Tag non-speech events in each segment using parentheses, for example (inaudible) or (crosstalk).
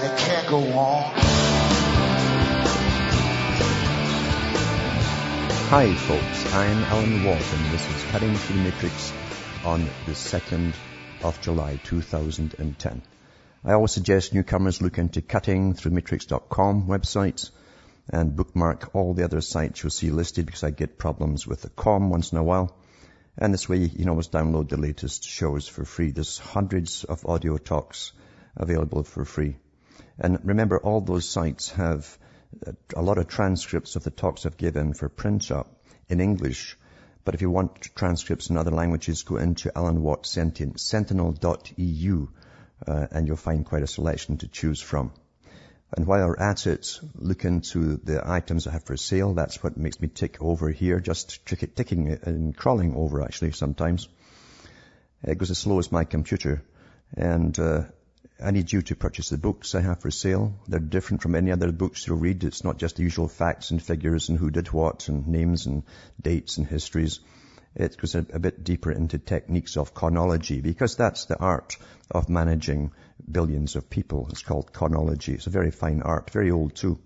and it can't go on. Hi folks, I'm Alan Watt and this is Cutting Through Matrix on the 2nd of July 2010. I always suggest newcomers look into cuttingthroughmatrix.com website and bookmark all the other sites you'll see listed because I get problems with the com once in a while. And this way you can always download the latest shows for free. There's hundreds of audio talks available for free. And remember, all those sites have a lot of transcripts of the talks I've given for print up in English. But if you want transcripts in other languages, go into Alan Watt Sentinel.eu uh, and you'll find quite a selection to choose from. And while we're at it, look into the items I have for sale. That's what makes me tick over here, just ticking and crawling over actually sometimes. It goes as slow as my computer. And uh, I need you to purchase the books I have for sale. They're different from any other books you'll read. It's not just the usual facts and figures and who did what and names and dates and histories. It goes a, a bit deeper into techniques of chronology because that's the art of managing billions of people. It's called chronology. It's a very fine art, very old too.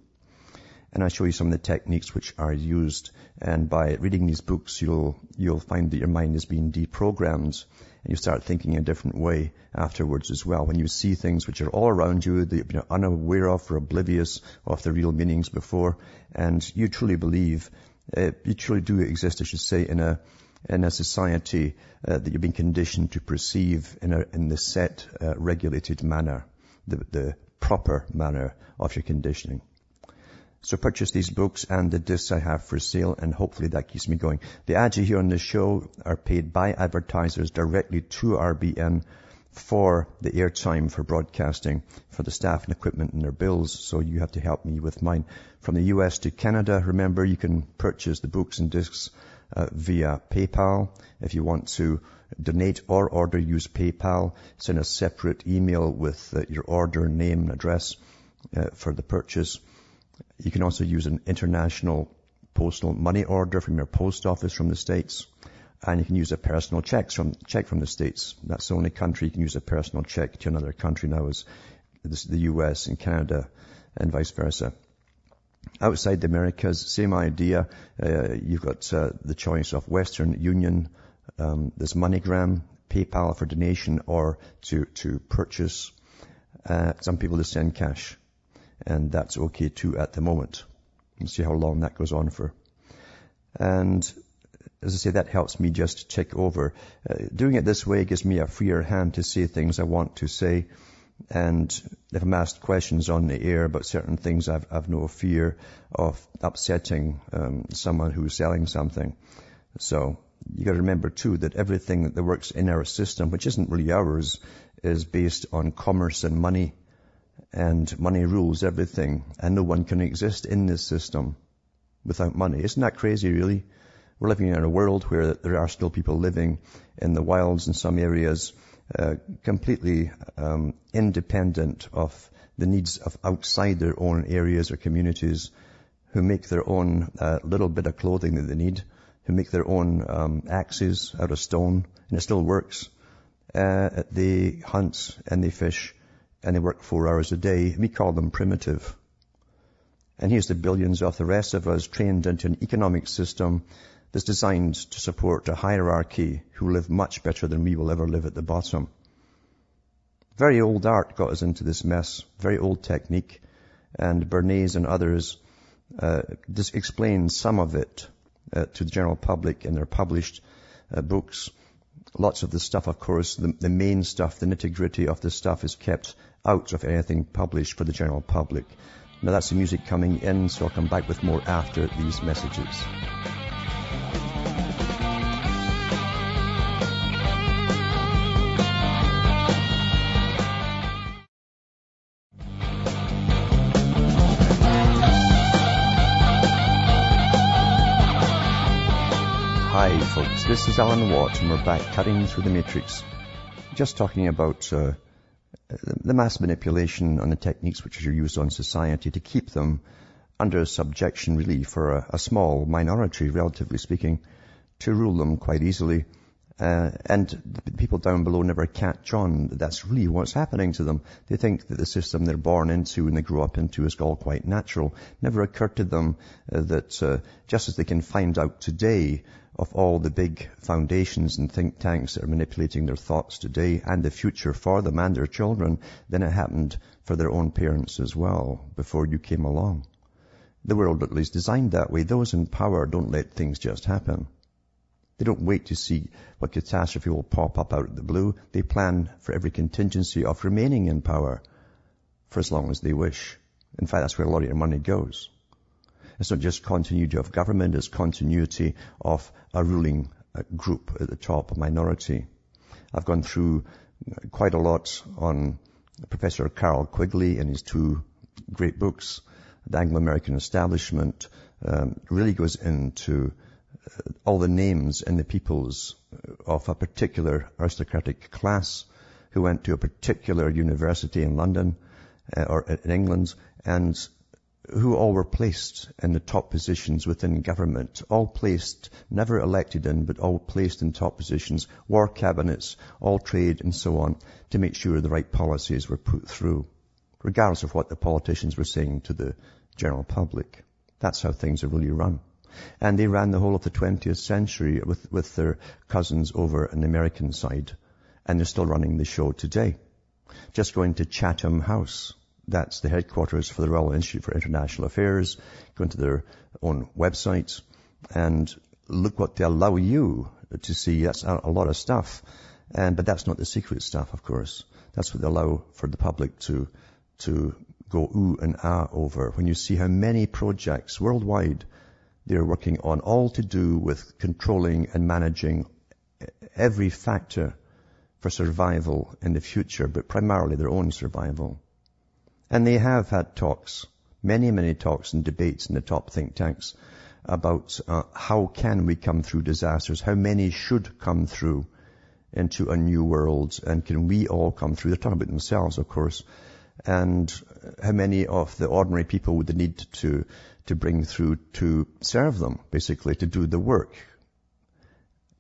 And I show you some of the techniques which are used. And by reading these books, you'll, you'll find that your mind is being deprogrammed and you start thinking in a different way afterwards as well. When you see things which are all around you that you've been unaware of or oblivious of the real meanings before, and you truly believe, uh, you truly do exist, I should say, in a, in a society uh, that you've been conditioned to perceive in, a, in the set, uh, regulated manner, the, the proper manner of your conditioning. So purchase these books and the discs I have for sale and hopefully that keeps me going. The ads you hear on this show are paid by advertisers directly to RBN for the airtime for broadcasting, for the staff and equipment and their bills. So you have to help me with mine. From the US to Canada, remember you can purchase the books and discs uh, via PayPal. If you want to donate or order, use PayPal. Send a separate email with uh, your order name and address uh, for the purchase. You can also use an international postal money order from your post office from the States. And you can use a personal check from, check from the States. That's the only country you can use a personal check to another country now is the US and Canada and vice versa. Outside the Americas, same idea. Uh, you've got uh, the choice of Western Union, um, MoneyGram, PayPal for donation or to, to purchase. Uh, some people just send cash and that's okay too at the moment. We'll see how long that goes on for. And as I say, that helps me just check over. Uh, doing it this way gives me a freer hand to say things I want to say. And if I'm asked questions on the air about certain things, I've, I've no fear of upsetting um, someone who's selling something. So you got to remember too that everything that works in our system, which isn't really ours, is based on commerce and money and money rules everything, and no one can exist in this system without money. Isn't that crazy, really? We're living in a world where there are still people living in the wilds in some areas, uh, completely um, independent of the needs of outside their own areas or communities, who make their own uh, little bit of clothing that they need, who make their own um, axes out of stone, and it still works. Uh, they hunt and they fish and they work four hours a day. We call them primitive. And here's the billions of the rest of us trained into an economic system that's designed to support a hierarchy who live much better than we will ever live at the bottom. Very old art got us into this mess, very old technique, and Bernays and others uh, explain some of it uh, to the general public in their published uh, books. Lots of the stuff, of course, the, the main stuff, the nitty gritty of the stuff is kept out of anything published for the general public. Now that's the music coming in, so I'll come back with more after these messages. Hi. This is Alan Watt, and we're back cutting through the matrix. Just talking about uh, the mass manipulation and the techniques which are used on society to keep them under subjection, really, for a, a small minority, relatively speaking, to rule them quite easily uh, and the people down below never catch on that that's really what's happening to them. They think that the system they're born into and they grow up into is all quite natural. Never occurred to them uh, that uh, just as they can find out today of all the big foundations and think tanks that are manipulating their thoughts today and the future for them and their children, then it happened for their own parents as well before you came along. The world at least designed that way. Those in power don't let things just happen. They don't wait to see what catastrophe will pop up out of the blue. They plan for every contingency of remaining in power for as long as they wish. In fact, that's where a lot of your money goes. It's not just continuity of government, it's continuity of a ruling uh, group at the top, a minority. I've gone through quite a lot on Professor Carroll Quigley and his two great books. The Anglo-American Establishment um, really goes into all the names and the peoples of a particular aristocratic class who went to a particular university in London uh, or in England and who all were placed in the top positions within government, all placed, never elected in, but all placed in top positions, war cabinets, all trade and so on, to make sure the right policies were put through, regardless of what the politicians were saying to the general public. That's how things are really run. And they ran the whole of the 20th century with, with their cousins over on the American side. And they're still running the show today. Just going to Chatham House. That's the headquarters for the Royal Institute for International Affairs. Go into their own website and look what they allow you to see. That's a lot of stuff. And, but that's not the secret stuff, of course. That's what they allow for the public to, to go ooh and ah over. When you see how many projects worldwide they're working on, all to do with controlling and managing every factor for survival in the future, but primarily their own survival. And they have had talks, many, many talks and debates in the top think tanks about uh, how can we come through disasters, how many should come through into a new world, and can we all come through? They're talking about themselves, of course, and how many of the ordinary people would they need to to bring through to serve them, basically, to do the work.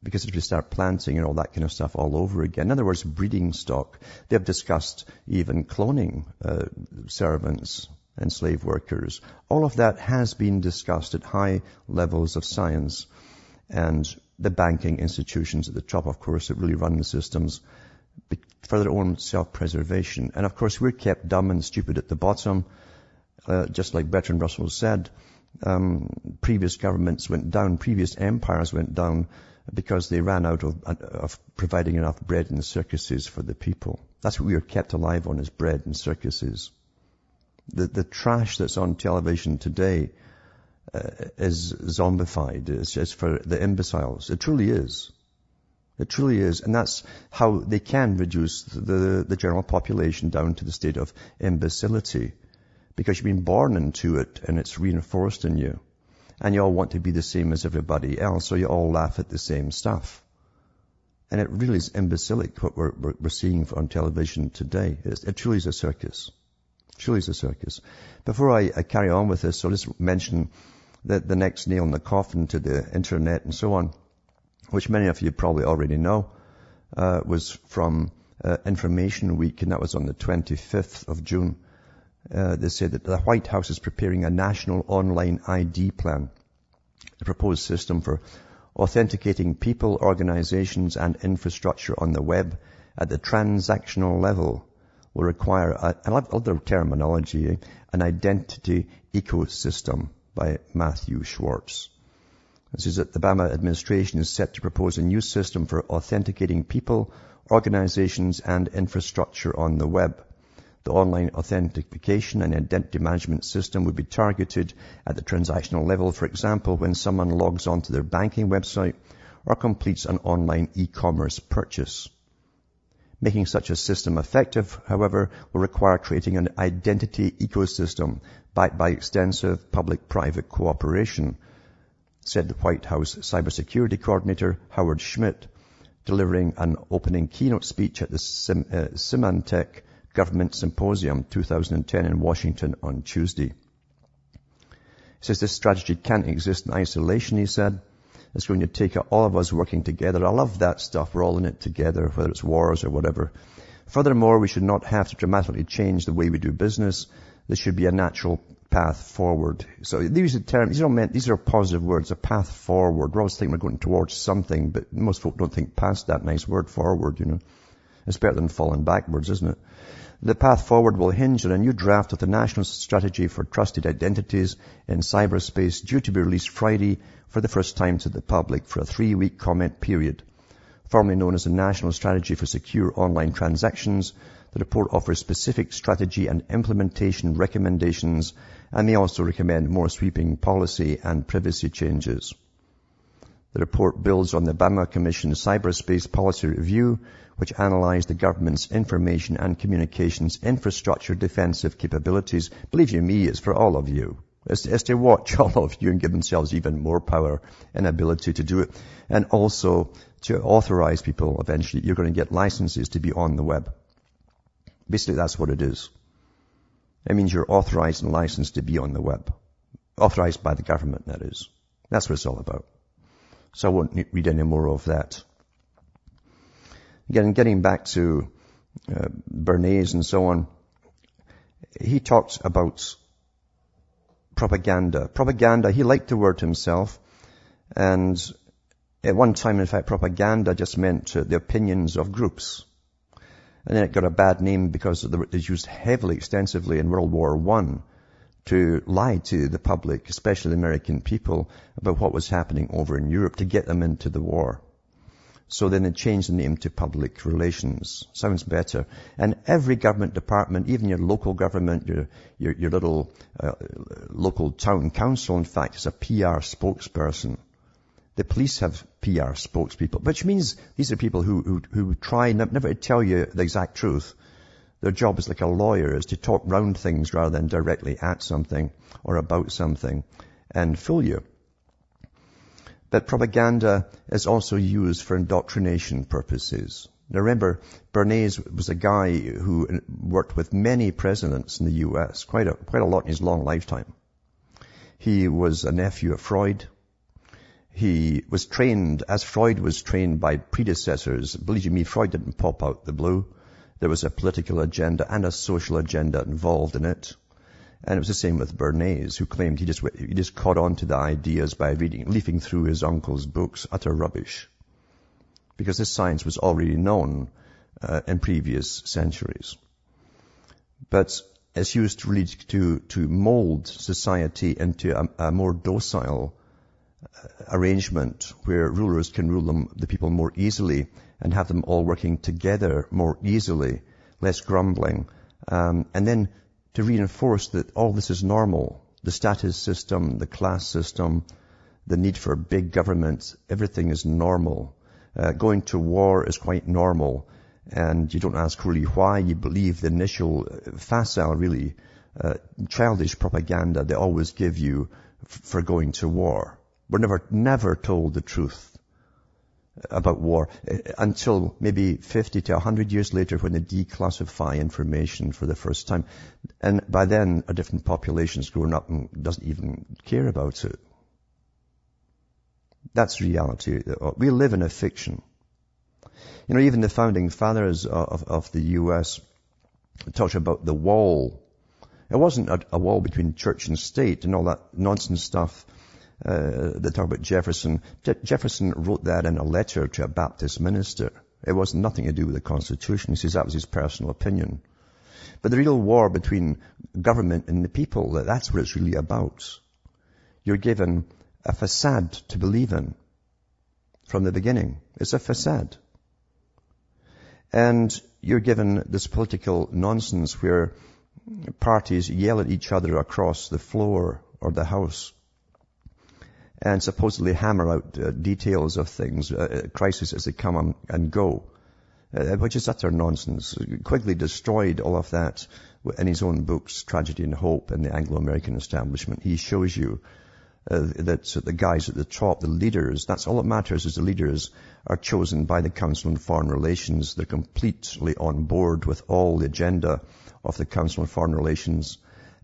Because if you start planting and all that kind of stuff all over again, in other words, breeding stock, they have discussed even cloning uh, servants and slave workers. All of that has been discussed at high levels of science and the banking institutions at the top, of course, that really run the systems for their own self-preservation. And of course, we're kept dumb and stupid at the bottom uh, just like Bertrand Russell said, um, previous governments went down, previous empires went down because they ran out of, of providing enough bread and circuses for the people. That's what we are kept alive on is bread and circuses. The, the trash that's on television today uh, is zombified. It's just for the imbeciles. It truly is. It truly is. And that's how they can reduce the, the general population down to the state of imbecility because you've been born into it and it's reinforced in you. And you all want to be the same as everybody else, so you all laugh at the same stuff. And it really is imbecilic what we're, we're, seeing on television today. It's, it truly is a circus. Truly is a circus. Before I, I carry on with this, I'll just mention that the next nail in the coffin to the internet and so on, which many of you probably already know, uh, was from uh, Information Week, and that was on the 25th of June. Uh, they said that the White House is preparing a national online ID plan, a proposed system for authenticating people, organizations, and infrastructure on the web at the transactional level will require, a, I love other terminology, an identity ecosystem by Matthew Schwartz. This is that the Obama administration is set to propose a new system for authenticating people, organizations, and infrastructure on the web. The online authentication and identity management system would be targeted at the transactional level, for example, when someone logs onto their banking website or completes an online e-commerce purchase. Making such a system effective, however, will require creating an identity ecosystem backed by extensive public-private cooperation. said the White House cybersecurity coordinator Howard Schmidt, delivering an opening keynote speech at the uh, Symantec Government Symposium 2010 in Washington on Tuesday. He says this strategy can't exist in isolation, he said. It's going to take all of us working together. I love that stuff. We're all in it together, whether it's wars or whatever. Furthermore, we should not have to dramatically change the way we do business. This should be a natural path forward. So these are terms, these are meant, these are positive words, a path forward. We're always thinking we're going towards something, but most folk don't think past that nice word forward, you know. It's better than falling backwards, isn't it? The path forward will hinge on a new draft of the National Strategy for Trusted Identities in Cyberspace due to be released Friday for the first time to the public for a three-week comment period. Formerly known as the National Strategy for Secure Online Transactions, the report offers specific strategy and implementation recommendations and may also recommend more sweeping policy and privacy changes. The report builds on the Obama Commission's Cyberspace Policy Review, which analyzed the government's information and communications infrastructure defensive capabilities. Believe you me, it's for all of you. It's, it's to watch (laughs) all of you and give themselves even more power and ability to do it. And also to authorize people eventually. You're going to get licenses to be on the web. Basically, that's what it is. It means you're authorized and licensed to be on the web. Authorized by the government, that is. That's what it's all about. So I won't read any more of that. Again, getting back to uh, Bernays and so on, he talks about propaganda. Propaganda, he liked the word himself, and at one time, in fact, propaganda just meant the opinions of groups. And then it got a bad name because it was used heavily, extensively in World War One to lie to the public, especially the American people, about what was happening over in Europe to get them into the war. So then they changed the name to public relations. Sounds better. And every government department, even your local government, your, your, your little uh, local town council, in fact, is a PR spokesperson. The police have PR spokespeople, which means these are people who, who, who try never to tell you the exact truth. Their job is like a lawyer is to talk round things rather than directly at something or about something and fool you. But propaganda is also used for indoctrination purposes. Now remember, Bernays was a guy who worked with many presidents in the U.S., quite a, quite a lot in his long lifetime. He was a nephew of Freud. He was trained, as Freud was trained by predecessors. Believe me, Freud didn't pop out the blue. There was a political agenda and a social agenda involved in it. And it was the same with Bernays, who claimed he just, he just caught on to the ideas by reading, leafing through his uncle's books, utter rubbish. Because this science was already known uh, in previous centuries. But it's used really to, to mold society into a, a more docile arrangement where rulers can rule them, the people more easily and have them all working together more easily, less grumbling. Um, and then to reinforce that all this is normal, the status system, the class system, the need for big government, everything is normal. Uh, going to war is quite normal. And you don't ask really why. You believe the initial uh, facile, really, uh, childish propaganda they always give you f- for going to war. We're never, never told the truth about war uh, until maybe 50 to 100 years later when they declassify information for the first time. And by then, a different population's grown up and doesn't even care about it. That's reality. Uh, we live in a fiction. You know, even the founding fathers of, of the U.S. talked about the wall. It wasn't a, a wall between church and state and all that nonsense stuff uh, they talk about Jefferson. Je- Jefferson wrote that in a letter to a Baptist minister. It was nothing to do with the Constitution. He says that was his personal opinion. But the real war between government and the people, that's what it's really about. You're given a facade to believe in from the beginning. It's a facade. And you're given this political nonsense where parties yell at each other across the floor or the house and supposedly hammer out uh, details of things, uh, uh crises as they come and go, uh, which is utter nonsense. Quigley destroyed all of that in his own books, Tragedy and Hope and the Anglo-American Establishment. He shows you uh, that the guys at the top, the leaders, that's all that matters is the leaders are chosen by the Council on Foreign Relations. They're completely on board with all the agenda of the Council on Foreign Relations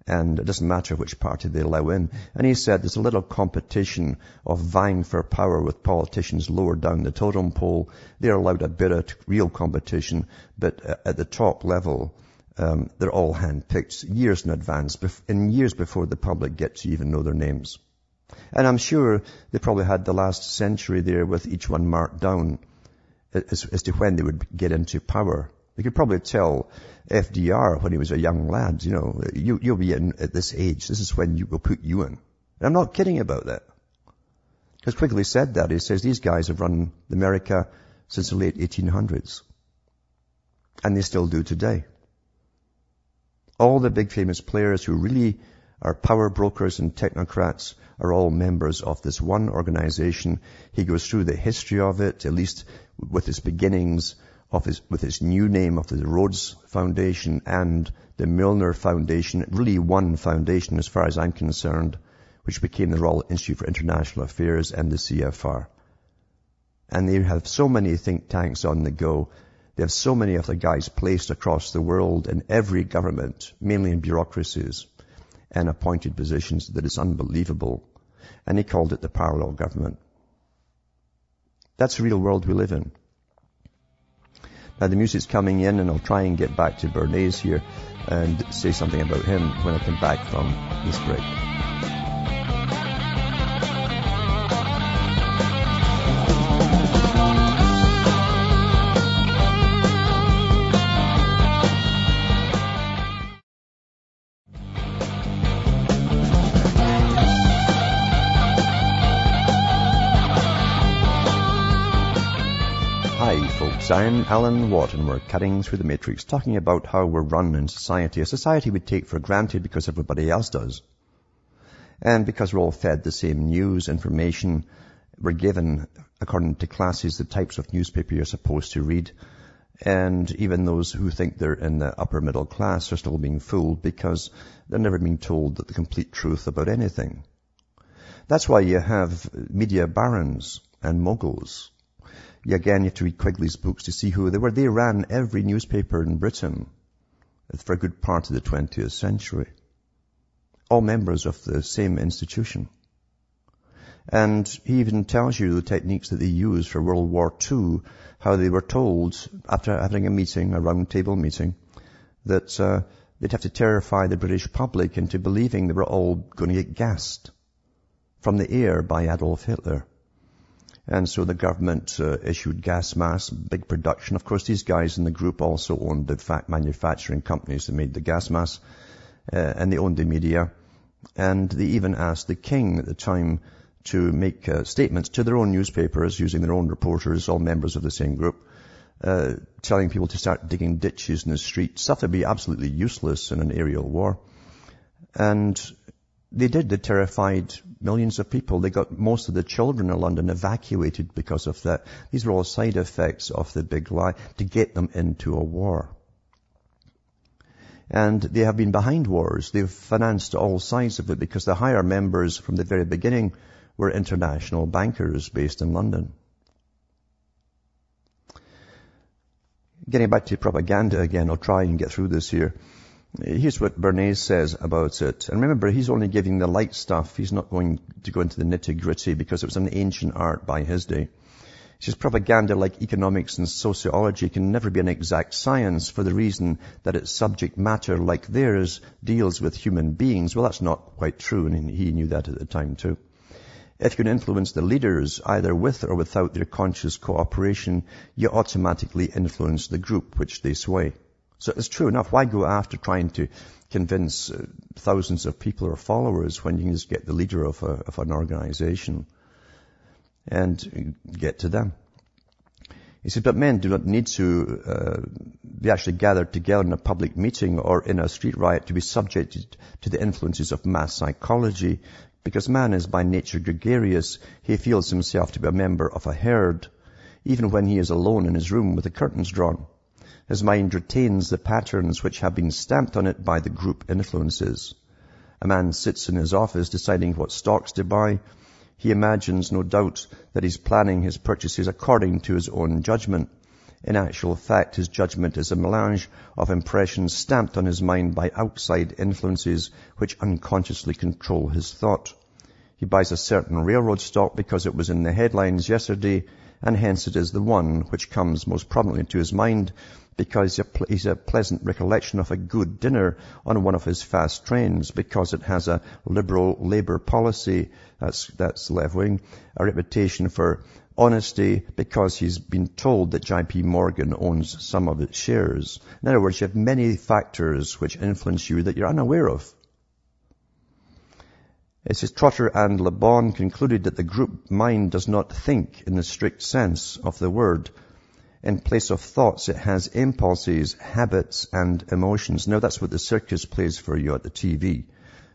and it doesn't matter which party they allow in. And he said there's a little competition of vying for power with politicians lower down the totem pole. They're allowed a bit of real competition, but at the top level, um, they're all handpicked years in advance, in years before the public get to even know their names. And I'm sure they probably had the last century there with each one marked down as, as to when they would get into power. They could probably tell FDR when he was a young lad, you know, you, you'll be in at this age. This is when you will put you in. And I'm not kidding about that. Because Quigley said that. He says these guys have run America since the late 1800s. And they still do today. All the big famous players who really are power brokers and technocrats are all members of this one organization. He goes through the history of it, at least with its beginnings, of his, with his new name of the Rhodes Foundation and the Milner Foundation, really one foundation as far as I'm concerned, which became the Royal Institute for International Affairs and the CFR. And they have so many think tanks on the go. They have so many of the guys placed across the world in every government, mainly in bureaucracies and appointed positions that is unbelievable. And he called it the parallel government. That's the real world we live in. Now the music's coming in and I'll try and get back to Bernays here and say something about him when I come back from this break. I'm Alan Watt and we're cutting through the matrix talking about how we're run in society, a society we take for granted because everybody else does. And because we're all fed the same news, information, we're given, according to classes, the types of newspaper you're supposed to read. And even those who think they're in the upper middle class are still being fooled because they're never being told the complete truth about anything. That's why you have media barons and moguls again, you have to read Quigley's books to see who they were. They ran every newspaper in Britain for a good part of the 20th century. All members of the same institution. And he even tells you the techniques that they used for World War II, how they were told, after having a meeting, a round table meeting, that uh, they'd have to terrify the British public into believing they were all going to get gassed from the air by Adolf Hitler. And so the government uh, issued gas masks, big production. Of course, these guys in the group also owned the manufacturing companies that made the gas masks, uh, and they owned the media. And they even asked the king at the time to make uh, statements to their own newspapers using their own reporters, all members of the same group, uh, telling people to start digging ditches in the street, stuff that would be absolutely useless in an aerial war. And they did. They terrified millions of people. They got most of the children in London evacuated because of that. These were all side effects of the big lie to get them into a war. And they have been behind wars. They've financed all sides of it because the higher members from the very beginning were international bankers based in London. Getting back to propaganda again, I'll try and get through this here. Here's what Bernays says about it. And remember, he's only giving the light stuff. He's not going to go into the nitty gritty because it was an ancient art by his day. He says propaganda like economics and sociology can never be an exact science for the reason that its subject matter like theirs deals with human beings. Well, that's not quite true and he knew that at the time too. If you can influence the leaders either with or without their conscious cooperation, you automatically influence the group which they sway. So it's true enough. Why go after trying to convince uh, thousands of people or followers when you can just get the leader of, a, of an organization and get to them? He said, but men do not need to uh, be actually gathered together in a public meeting or in a street riot to be subjected to the influences of mass psychology because man is by nature gregarious. He feels himself to be a member of a herd, even when he is alone in his room with the curtains drawn. His mind retains the patterns which have been stamped on it by the group influences. A man sits in his office deciding what stocks to buy. He imagines, no doubt, that he's planning his purchases according to his own judgment. In actual fact, his judgment is a melange of impressions stamped on his mind by outside influences which unconsciously control his thought. He buys a certain railroad stock because it was in the headlines yesterday, and hence it is the one which comes most prominently to his mind because he's a pleasant recollection of a good dinner on one of his fast trains, because it has a liberal labour policy, that's, that's left-wing, a reputation for honesty because he's been told that JP Morgan owns some of its shares. In other words, you have many factors which influence you that you're unaware of. It says Trotter and Le Bon concluded that the group mind does not think in the strict sense of the word. In place of thoughts, it has impulses, habits, and emotions. Now that's what the circus plays for you at the TV.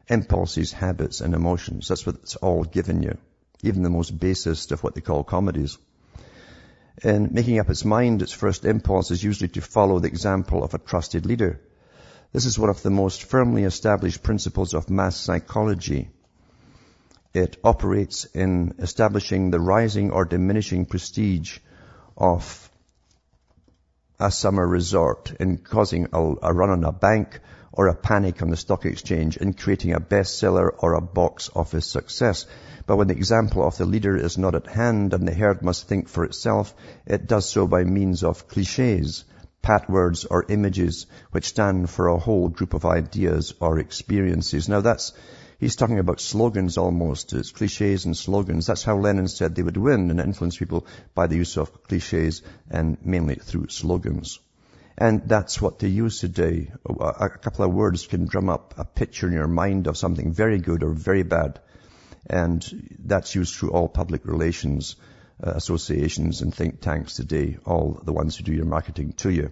Impulses, habits, and emotions. That's what it's all given you. Even the most basest of what they call comedies. In making up its mind, its first impulse is usually to follow the example of a trusted leader. This is one of the most firmly established principles of mass psychology. It operates in establishing the rising or diminishing prestige of a summer resort, in causing a, a run on a bank or a panic on the stock exchange, in creating a bestseller or a box office success. But when the example of the leader is not at hand and the herd must think for itself, it does so by means of cliches, pat words or images which stand for a whole group of ideas or experiences. Now that's He's talking about slogans almost. It's cliches and slogans. That's how Lenin said they would win and influence people by the use of cliches and mainly through slogans. And that's what they use today. A couple of words can drum up a picture in your mind of something very good or very bad. And that's used through all public relations uh, associations and think tanks today, all the ones who do your marketing to you.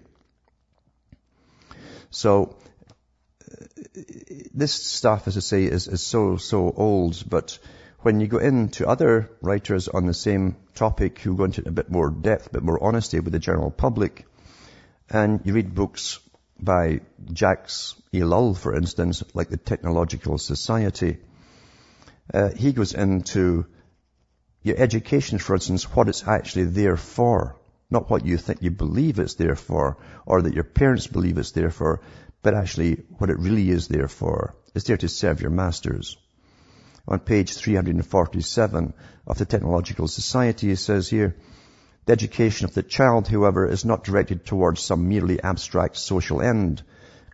So this stuff, as I say, is, is so, so old, but when you go into other writers on the same topic who go into a bit more depth, a bit more honesty with the general public, and you read books by Jacques Ellul, for instance, like the Technological Society, uh, he goes into your education, for instance, what it's actually there for. Not what you think you believe it's there for, or that your parents believe it's there for, but actually what it really is there for is there to serve your masters. On page 347 of the Technological Society, it says here, the education of the child, however, is not directed towards some merely abstract social end.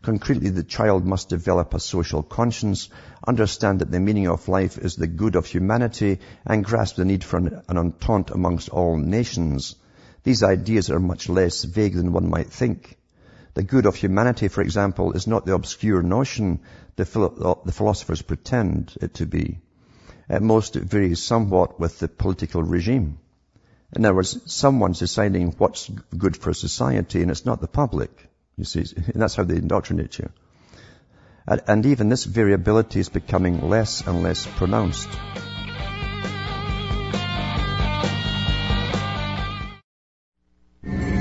Concretely, the child must develop a social conscience, understand that the meaning of life is the good of humanity, and grasp the need for an, an entente amongst all nations. These ideas are much less vague than one might think. The good of humanity, for example, is not the obscure notion the, the philosophers pretend it to be. At most, it varies somewhat with the political regime. In other words, someone's deciding what's good for society, and it's not the public. You see, and (laughs) that's how they indoctrinate you. And even this variability is becoming less and less pronounced.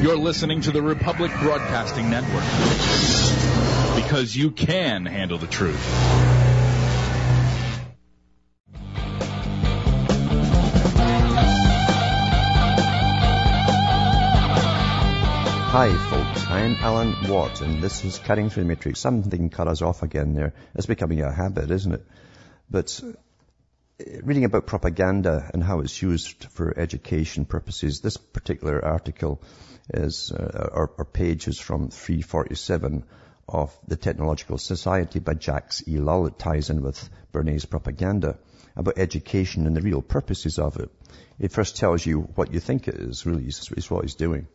You're listening to the Republic Broadcasting Network because you can handle the truth. Hi folks, I'm Alan Watt and this is Cutting Through the Matrix. Something cut us off again there. It's becoming a habit, isn't it? But uh, reading about propaganda and how it's used for education purposes, this particular article is, uh, our, our page is from 347 of the Technological Society by Jacques Ellul. It ties in with Bernays propaganda about education and the real purposes of it. It first tells you what you think it is, really, is what he's doing.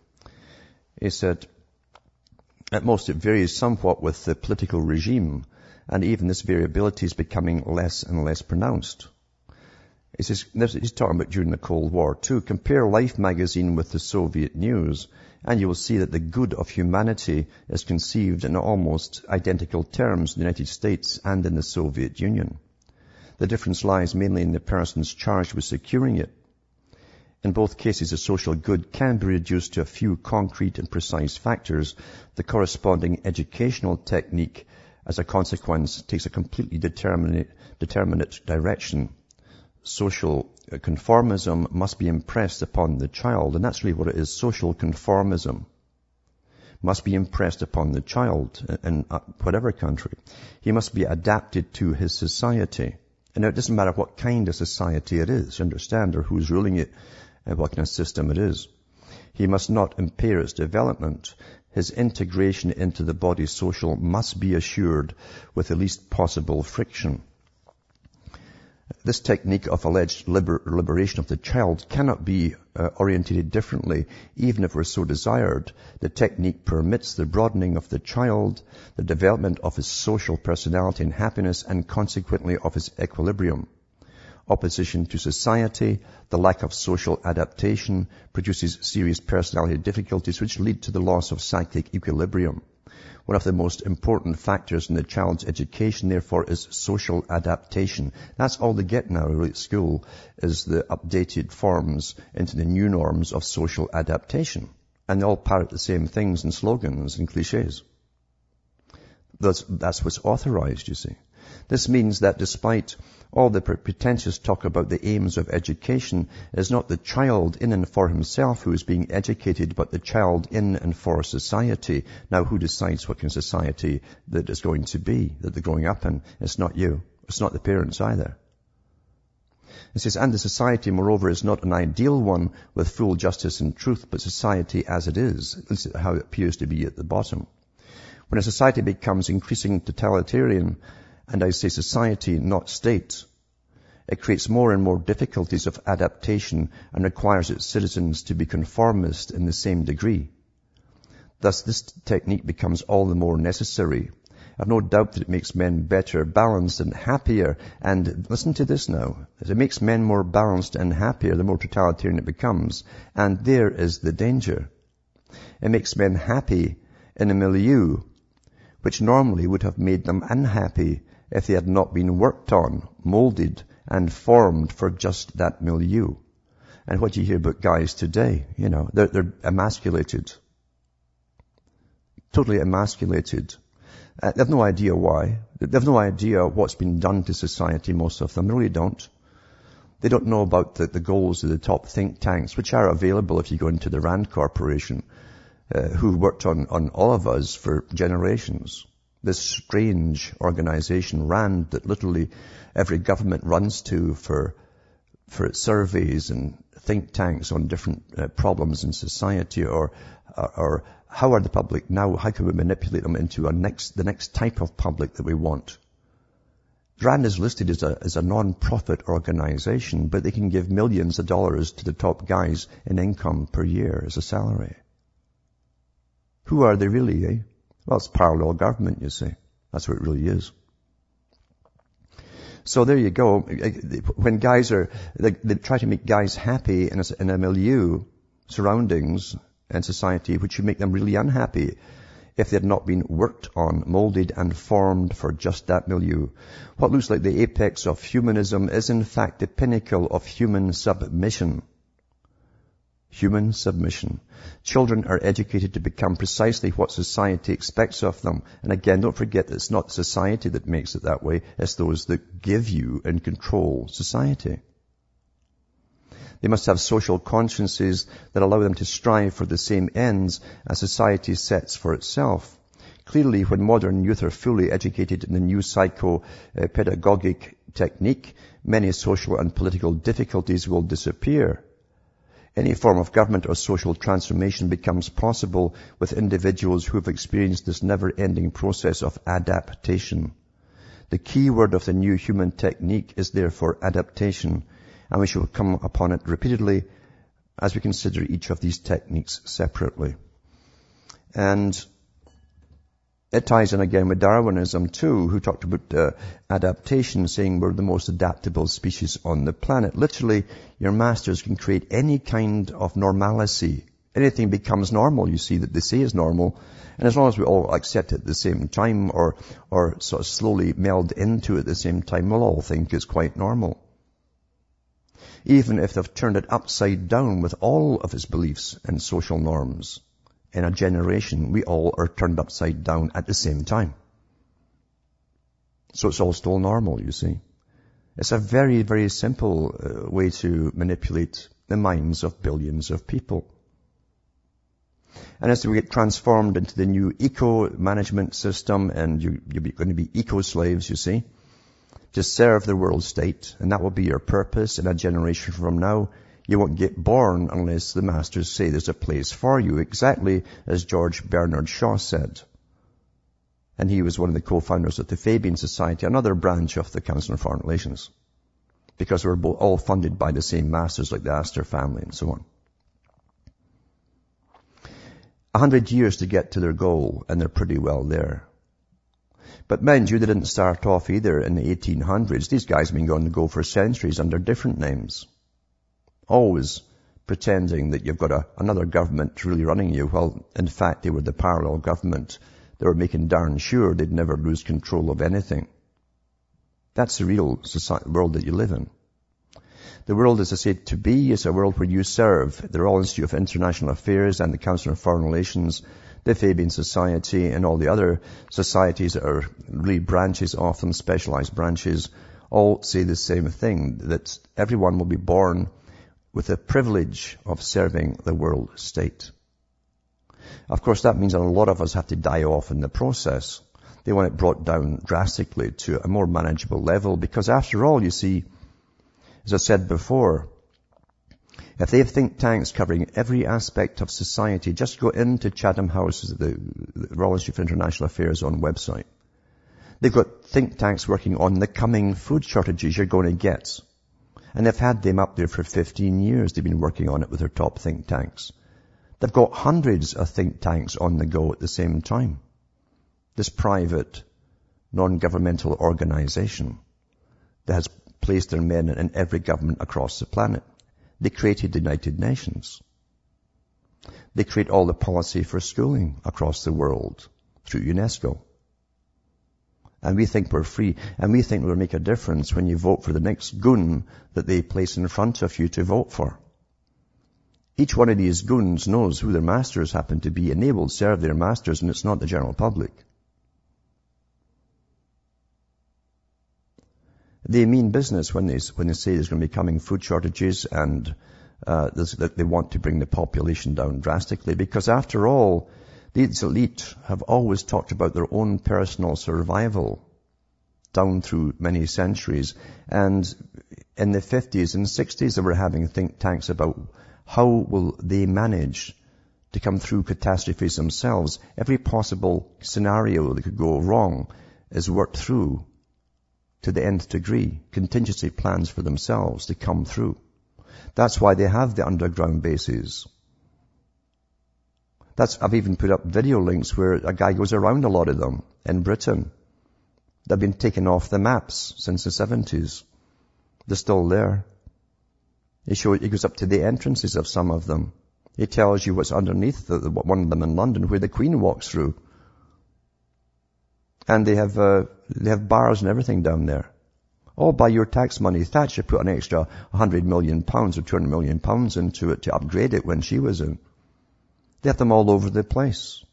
He said, at most it varies somewhat with the political regime, and even this variability is becoming less and less pronounced. He says, he's talking about during the Cold War too. Compare Life magazine with the Soviet news, and you will see that the good of humanity is conceived in almost identical terms in the United States and in the Soviet Union. The difference lies mainly in the persons charged with securing it. In both cases, a social good can be reduced to a few concrete and precise factors. The corresponding educational technique as a consequence, takes a completely determinate, determinate direction. Social uh, conformism must be impressed upon the child, and that's really what it is, social conformism must be impressed upon the child uh, in uh, whatever country. He must be adapted to his society. And it doesn't matter what kind of society it is, you understand, or who's ruling it, uh, what kind of system it is. He must not impair its development. His integration into the body social must be assured with the least possible friction. This technique of alleged liber- liberation of the child cannot be uh, orientated differently, even if we're so desired. The technique permits the broadening of the child, the development of his social personality and happiness, and consequently of his equilibrium. Opposition to society, the lack of social adaptation produces serious personality difficulties which lead to the loss of psychic equilibrium. One of the most important factors in the child's education, therefore, is social adaptation. That's all they get now really at school, is the updated forms into the new norms of social adaptation. And they all parrot the same things and slogans and cliches. That's, that's what's authorized, you see. This means that despite all the pretentious talk about the aims of education, it is not the child in and for himself who is being educated, but the child in and for society. Now, who decides what kind of society that is going to be, that they're growing up in? It's not you. It's not the parents either. It says, and the society, moreover, is not an ideal one with full justice and truth, but society as it is. This is how it appears to be at the bottom. When a society becomes increasingly totalitarian, and I say society, not state. It creates more and more difficulties of adaptation and requires its citizens to be conformist in the same degree. Thus, this technique becomes all the more necessary. I've no doubt that it makes men better, balanced and happier. And listen to this now. It makes men more balanced and happier the more totalitarian it becomes. And there is the danger. It makes men happy in a milieu which normally would have made them unhappy if they had not been worked on, molded, and formed for just that milieu. And what you hear about guys today, you know, they're, they're emasculated. Totally emasculated. Uh, they have no idea why. They have no idea what's been done to society, most of them. They really don't. They don't know about the, the goals of the top think tanks, which are available if you go into the RAND Corporation, uh, who worked on, on all of us for generations this strange organization, RAND, that literally every government runs to for, for its surveys and think tanks on different uh, problems in society or, or, or, how are the public now, how can we manipulate them into a next, the next type of public that we want? RAND is listed as a, as a non-profit organization, but they can give millions of dollars to the top guys in income per year as a salary. Who are they really, eh? Well, it's parallel government, you see. That's what it really is. So there you go. When guys are, they, they try to make guys happy in a, in a milieu, surroundings, and society, which would make them really unhappy if they had not been worked on, molded and formed for just that milieu. What looks like the apex of humanism is in fact the pinnacle of human submission. Human submission. Children are educated to become precisely what society expects of them. And again, don't forget that it's not society that makes it that way. It's those that give you and control society. They must have social consciences that allow them to strive for the same ends as society sets for itself. Clearly, when modern youth are fully educated in the new psycho-pedagogic technique, many social and political difficulties will disappear. Any form of government or social transformation becomes possible with individuals who have experienced this never-ending process of adaptation. The key word of the new human technique is therefore adaptation, and we shall come upon it repeatedly as we consider each of these techniques separately. And it ties in again with Darwinism too, who talked about uh, adaptation, saying we're the most adaptable species on the planet. Literally, your masters can create any kind of normalcy. Anything becomes normal, you see, that they say is normal. And as long as we all accept it at the same time or, or sort of slowly meld into it at the same time, we'll all think it's quite normal. Even if they've turned it upside down with all of its beliefs and social norms in a generation, we all are turned upside down at the same time. So it's all still normal, you see. It's a very, very simple uh, way to manipulate the minds of billions of people. And as we get transformed into the new eco management system and you, you're going to be eco slaves, you see, to serve the world state, and that will be your purpose in a generation from now. You won't get born unless the masters say there's a place for you, exactly as George Bernard Shaw said. And he was one of the co-founders of the Fabian Society, another branch of the Council on Foreign Relations. Because we're all funded by the same masters like the Astor family and so on. A hundred years to get to their goal, and they're pretty well there. But mind you, they didn't start off either in the 1800s. These guys have been going to go for centuries under different names. Always pretending that you've got a, another government really running you. Well, in fact, they were the parallel government. They were making darn sure they'd never lose control of anything. That's the real society, world that you live in. The world, as I said, to be is a world where you serve the Royal Institute of International Affairs and the Council on Foreign Relations, the Fabian Society and all the other societies that are really branches of them, specialized branches, all say the same thing, that everyone will be born with the privilege of serving the world state. Of course, that means that a lot of us have to die off in the process. They want it brought down drastically to a more manageable level because after all, you see, as I said before, if they have think tanks covering every aspect of society, just go into Chatham House, the, the Royal Institute for International Affairs on website. They've got think tanks working on the coming food shortages you're going to get. And they've had them up there for 15 years. They've been working on it with their top think tanks. They've got hundreds of think tanks on the go at the same time. This private, non-governmental organization that has placed their men in every government across the planet. They created the United Nations. They create all the policy for schooling across the world through UNESCO. And we think we're free. And we think we'll make a difference when you vote for the next goon that they place in front of you to vote for. Each one of these goons knows who their masters happen to be and they will serve their masters and it's not the general public. They mean business when they, when they say there's going to be coming food shortages and uh, that they want to bring the population down drastically. Because after all, these elite have always talked about their own personal survival down through many centuries. And in the 50s and 60s, they were having think tanks about how will they manage to come through catastrophes themselves. Every possible scenario that could go wrong is worked through to the nth degree, contingency plans for themselves to come through. That's why they have the underground bases. That's, I've even put up video links where a guy goes around a lot of them in Britain. They've been taken off the maps since the 70s. They're still there. He, show, he goes up to the entrances of some of them. He tells you what's underneath the, one of them in London where the Queen walks through. And they have, uh, they have bars and everything down there. All by your tax money. Thatcher put an extra 100 million pounds or 200 million pounds into it to upgrade it when she was in. They have them all over the place.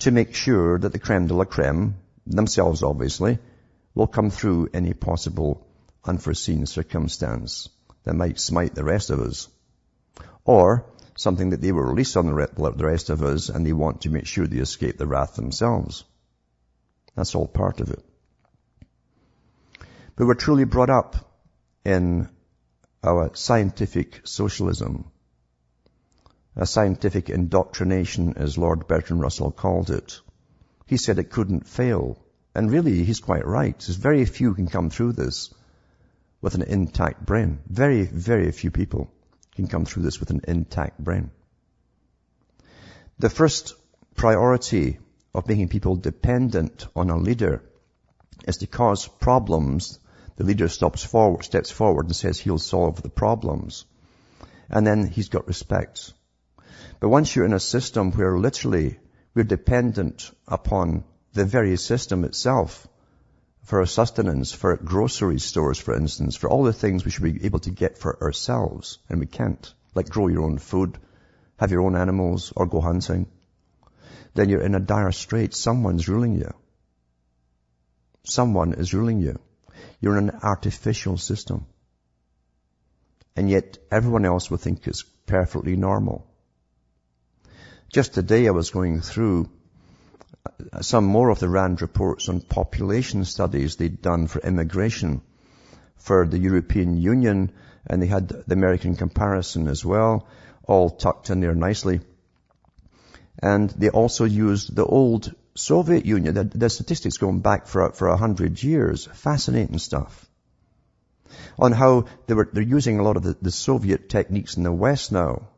To make sure that the creme de la creme, themselves obviously, will come through any possible unforeseen circumstance that might smite the rest of us. Or something that they will release on the rest of us and they want to make sure they escape the wrath themselves. That's all part of it. But we're truly brought up in our scientific socialism, a scientific indoctrination as Lord Bertrand Russell called it. He said it couldn't fail. And really, he's quite right. There's very few can come through this with an intact brain. Very, very few people can come through this with an intact brain. The first priority of making people dependent on a leader is to cause problems. The leader stops forward, steps forward and says he'll solve the problems. And then he's got respect. But once you're in a system where literally we're dependent upon the very system itself for our sustenance, for grocery stores, for instance, for all the things we should be able to get for ourselves, and we can't, like grow your own food, have your own animals, or go hunting then you're in a dire strait. Someone's ruling you. Someone is ruling you. You're in an artificial system. And yet everyone else will think it's perfectly normal. Just today I was going through uh, some more of the RAND reports on population studies they'd done for immigration for the European Union and they had the American comparison as well, all tucked in there nicely. And they also used the old Soviet Union, the, the statistics going back for, for a hundred years. Fascinating stuff. On how they were, they're using a lot of the, the Soviet techniques in the West now.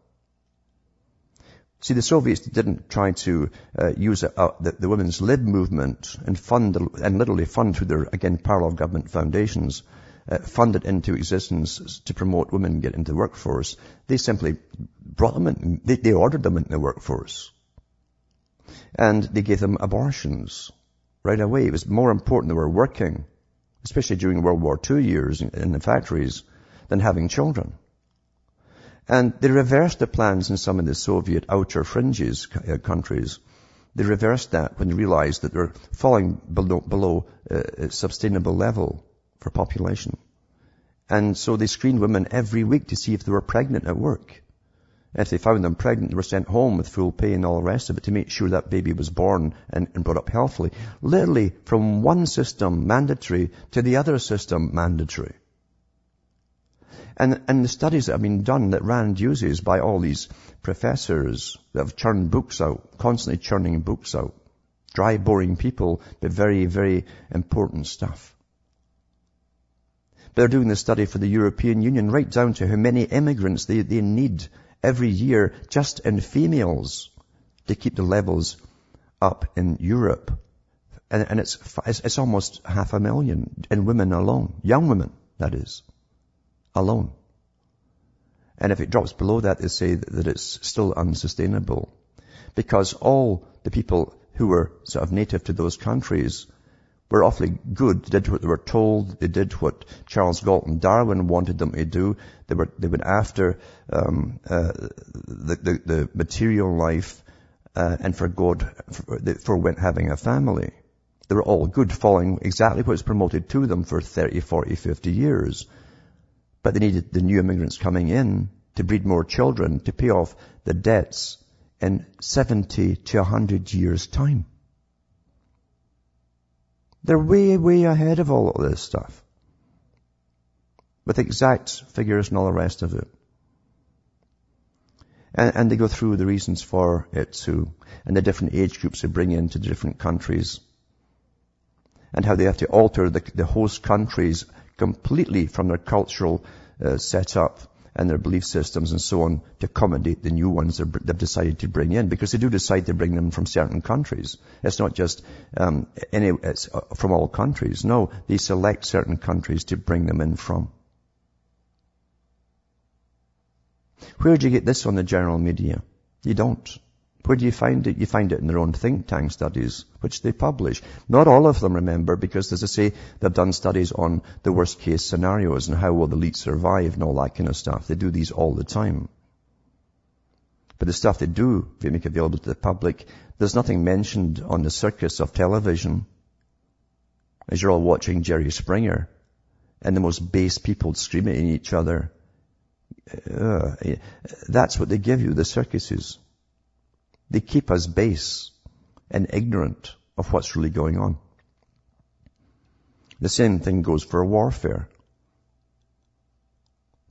See, the Soviets didn't try to uh, use a, a, the, the, women's lib movement and fund, and literally fund through their, again, parallel government foundations, uh, it into existence to promote women get into the workforce. They simply brought them in, they, they ordered them into the workforce. And they gave them abortions right away. It was more important they were working, especially during World War II years in the factories, than having children. And they reversed the plans in some of the Soviet outer fringes uh, countries. They reversed that when they realized that they're falling below, below uh, a sustainable level for population. And so they screened women every week to see if they were pregnant at work. If they found them pregnant, they were sent home with full pay and all the rest of it to make sure that baby was born and, and brought up healthily. Literally from one system mandatory to the other system mandatory. And, and the studies that have been done that Rand uses by all these professors that have churned books out, constantly churning books out, dry, boring people, but very, very important stuff. They're doing the study for the European Union right down to how many immigrants they, they need every year just in females to keep the levels up in Europe. And, and it's, it's, it's almost half a million in women alone. Young women, that is. Alone. And if it drops below that, they say that it's still unsustainable. Because all the people who were sort of native to those countries were awfully good, They did what they were told, they did what Charles Galton Darwin wanted them to do. They were, they went after, um, uh, the, the, the, material life, uh, and for God, for, for having a family. They were all good, following exactly what was promoted to them for 30, 40, 50 years. But they needed the new immigrants coming in to breed more children, to pay off the debts in 70 to 100 years time. They're way, way ahead of all of this stuff. With exact figures and all the rest of it. And, and, they go through the reasons for it too, and the different age groups they bring into the different countries, and how they have to alter the, the host countries completely from their cultural uh, setup and their belief systems and so on to accommodate the new ones they've decided to bring in because they do decide to bring them from certain countries. It's not just um, any, it's uh, from all countries. No, they select certain countries to bring them in from. Where do you get this on the general media? You don't. Where do you find it? You find it in their own think tank studies, which they publish. Not all of them, remember, because as I say, they've done studies on the worst case scenarios and how will the elite survive and all that kind of stuff. They do these all the time. But the stuff they do, they make available to the public, there's nothing mentioned on the circus of television. As you're all watching Jerry Springer and the most base people screaming at each other. Uh, that's what they give you, the circuses. They keep us base and ignorant of what's really going on. The same thing goes for warfare.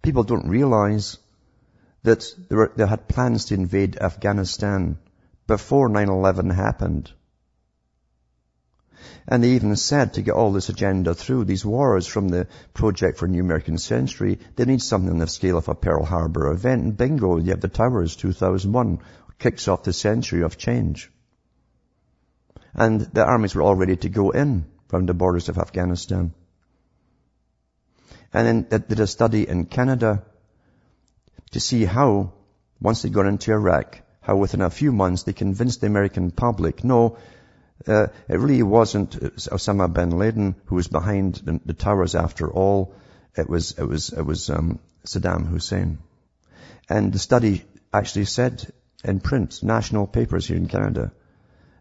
People don't realize that were, they had plans to invade Afghanistan before 9-11 happened. And they even said to get all this agenda through, these wars from the Project for a New American Century, they need something on the scale of a Pearl Harbor event. And bingo, you have the Towers 2001, kicks off the century of change. And the armies were all ready to go in from the borders of Afghanistan. And then they did a study in Canada to see how, once they got into Iraq, how within a few months they convinced the American public, no, uh, it really wasn't Osama bin Laden who was behind the, the towers after all. It was, it was, it was, um, Saddam Hussein. And the study actually said in print, national papers here in Canada,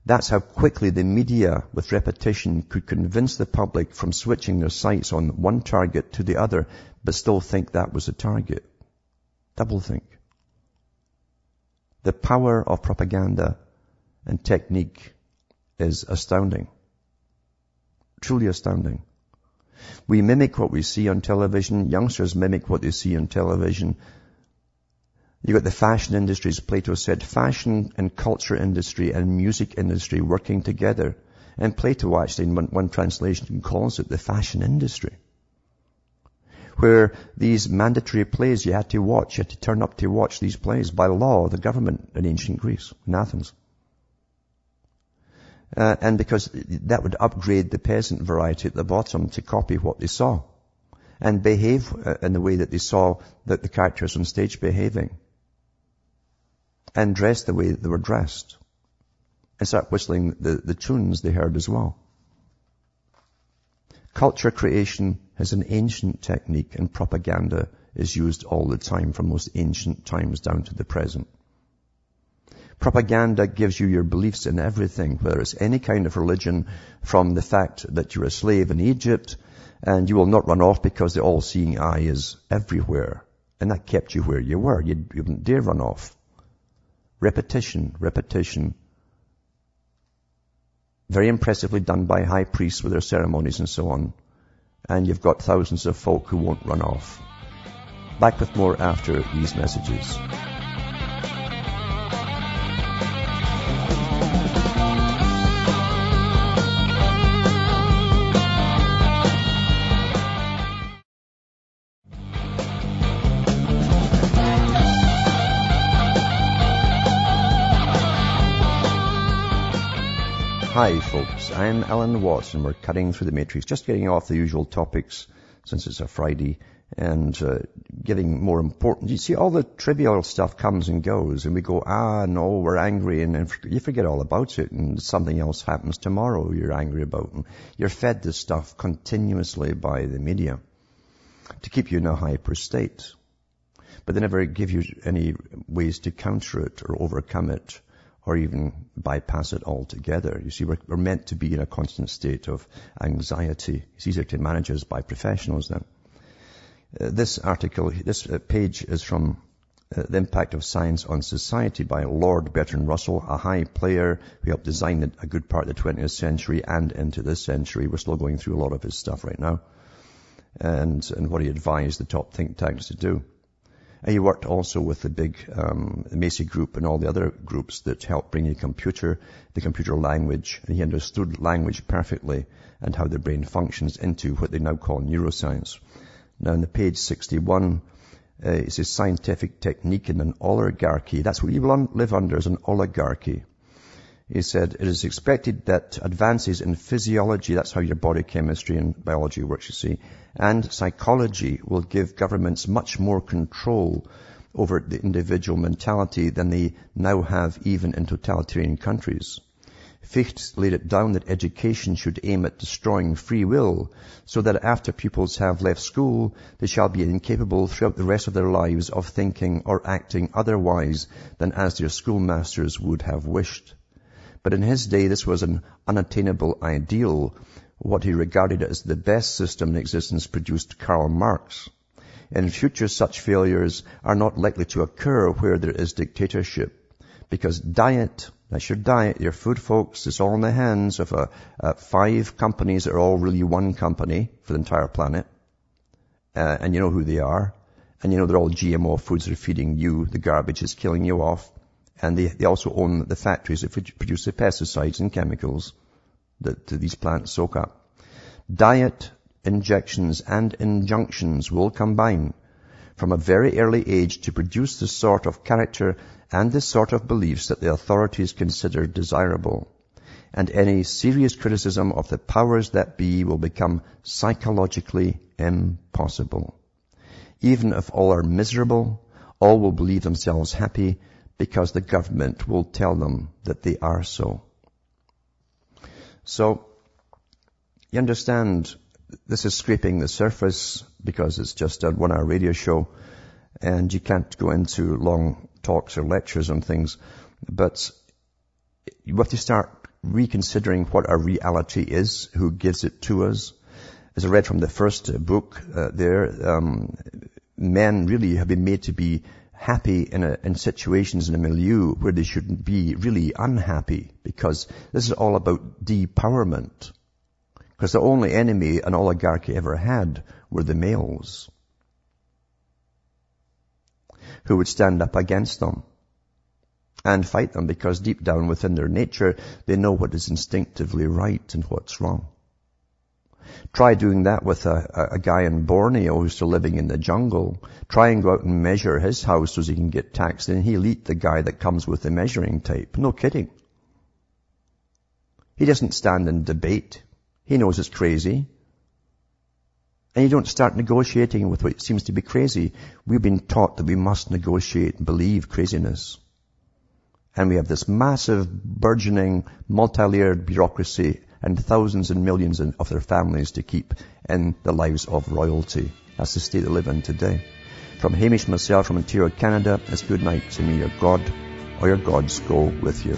That's how quickly the media, with repetition, could convince the public from switching their sights on one target to the other, but still think that was a target. Double think. The power of propaganda and technique is astounding. Truly astounding. We mimic what we see on television. Youngsters mimic what they see on television. You got the fashion industries. Plato said fashion and culture industry and music industry working together. And Plato actually in one, one translation calls it the fashion industry. Where these mandatory plays you had to watch, you had to turn up to watch these plays by law, the government in ancient Greece, in Athens. Uh, and because that would upgrade the peasant variety at the bottom to copy what they saw and behave uh, in the way that they saw that the characters on stage behaving and dress the way they were dressed and start whistling the, the tunes they heard as well. Culture creation is an ancient technique and propaganda is used all the time from most ancient times down to the present. Propaganda gives you your beliefs in everything, whether it's any kind of religion, from the fact that you're a slave in Egypt, and you will not run off because the all-seeing eye is everywhere. And that kept you where you were. You, you wouldn't dare run off. Repetition, repetition. Very impressively done by high priests with their ceremonies and so on. And you've got thousands of folk who won't run off. Back with more after these messages. Hi folks, I'm Alan Watt and we're cutting through the matrix, just getting off the usual topics since it's a Friday and uh, getting more important. You see, all the trivial stuff comes and goes and we go, ah, no, we're angry and, and you forget all about it and something else happens tomorrow you're angry about. And you're fed this stuff continuously by the media to keep you in a hyper state. But they never give you any ways to counter it or overcome it or even bypass it altogether. You see, we're, we're, meant to be in a constant state of anxiety. It's easier to manage us by professionals then. Uh, this article, this uh, page is from uh, The Impact of Science on Society by Lord Bertrand Russell, a high player who helped design a good part of the 20th century and into this century. We're still going through a lot of his stuff right now. And, and what he advised the top think tanks to do. And he worked also with the big um, Macy group and all the other groups that helped bring the computer, the computer language, and he understood language perfectly and how the brain functions into what they now call neuroscience. Now, on the page 61, uh, it says scientific technique in an oligarchy. That's what will live under as an oligarchy. He said, it is expected that advances in physiology, that's how your body chemistry and biology works, you see, and psychology will give governments much more control over the individual mentality than they now have even in totalitarian countries. Fichte laid it down that education should aim at destroying free will so that after pupils have left school, they shall be incapable throughout the rest of their lives of thinking or acting otherwise than as their schoolmasters would have wished. But in his day, this was an unattainable ideal. What he regarded as the best system in existence produced Karl Marx. In future, such failures are not likely to occur where there is dictatorship. Because diet, that's your diet, your food folks, is all in the hands of a, a five companies that are all really one company for the entire planet. Uh, and you know who they are. And you know they're all GMO foods that are feeding you. The garbage is killing you off. And they, they also own the factories that produce the pesticides and chemicals that these plants soak up. Diet, injections and injunctions will combine from a very early age to produce the sort of character and the sort of beliefs that the authorities consider desirable. And any serious criticism of the powers that be will become psychologically impossible. Even if all are miserable, all will believe themselves happy because the government will tell them that they are so. So, you understand, this is scraping the surface because it's just a one hour radio show and you can't go into long talks or lectures on things, but you have to start reconsidering what our reality is, who gives it to us. As I read from the first book uh, there, um, men really have been made to be happy in, a, in situations in a milieu where they shouldn't be really unhappy because this is all about depowerment. Because the only enemy an oligarchy ever had were the males who would stand up against them and fight them because deep down within their nature they know what is instinctively right and what's wrong. Try doing that with a, a, guy in Borneo who's still living in the jungle. Try and go out and measure his house so he can get taxed and he'll eat the guy that comes with the measuring tape. No kidding. He doesn't stand in debate. He knows it's crazy. And you don't start negotiating with what seems to be crazy. We've been taught that we must negotiate and believe craziness. And we have this massive, burgeoning, multi-layered bureaucracy and thousands and millions of their families to keep in the lives of royalty. That's the state they live in today. From Hamish myself from Ontario, Canada, it's good night to me. Your God or your gods go with you.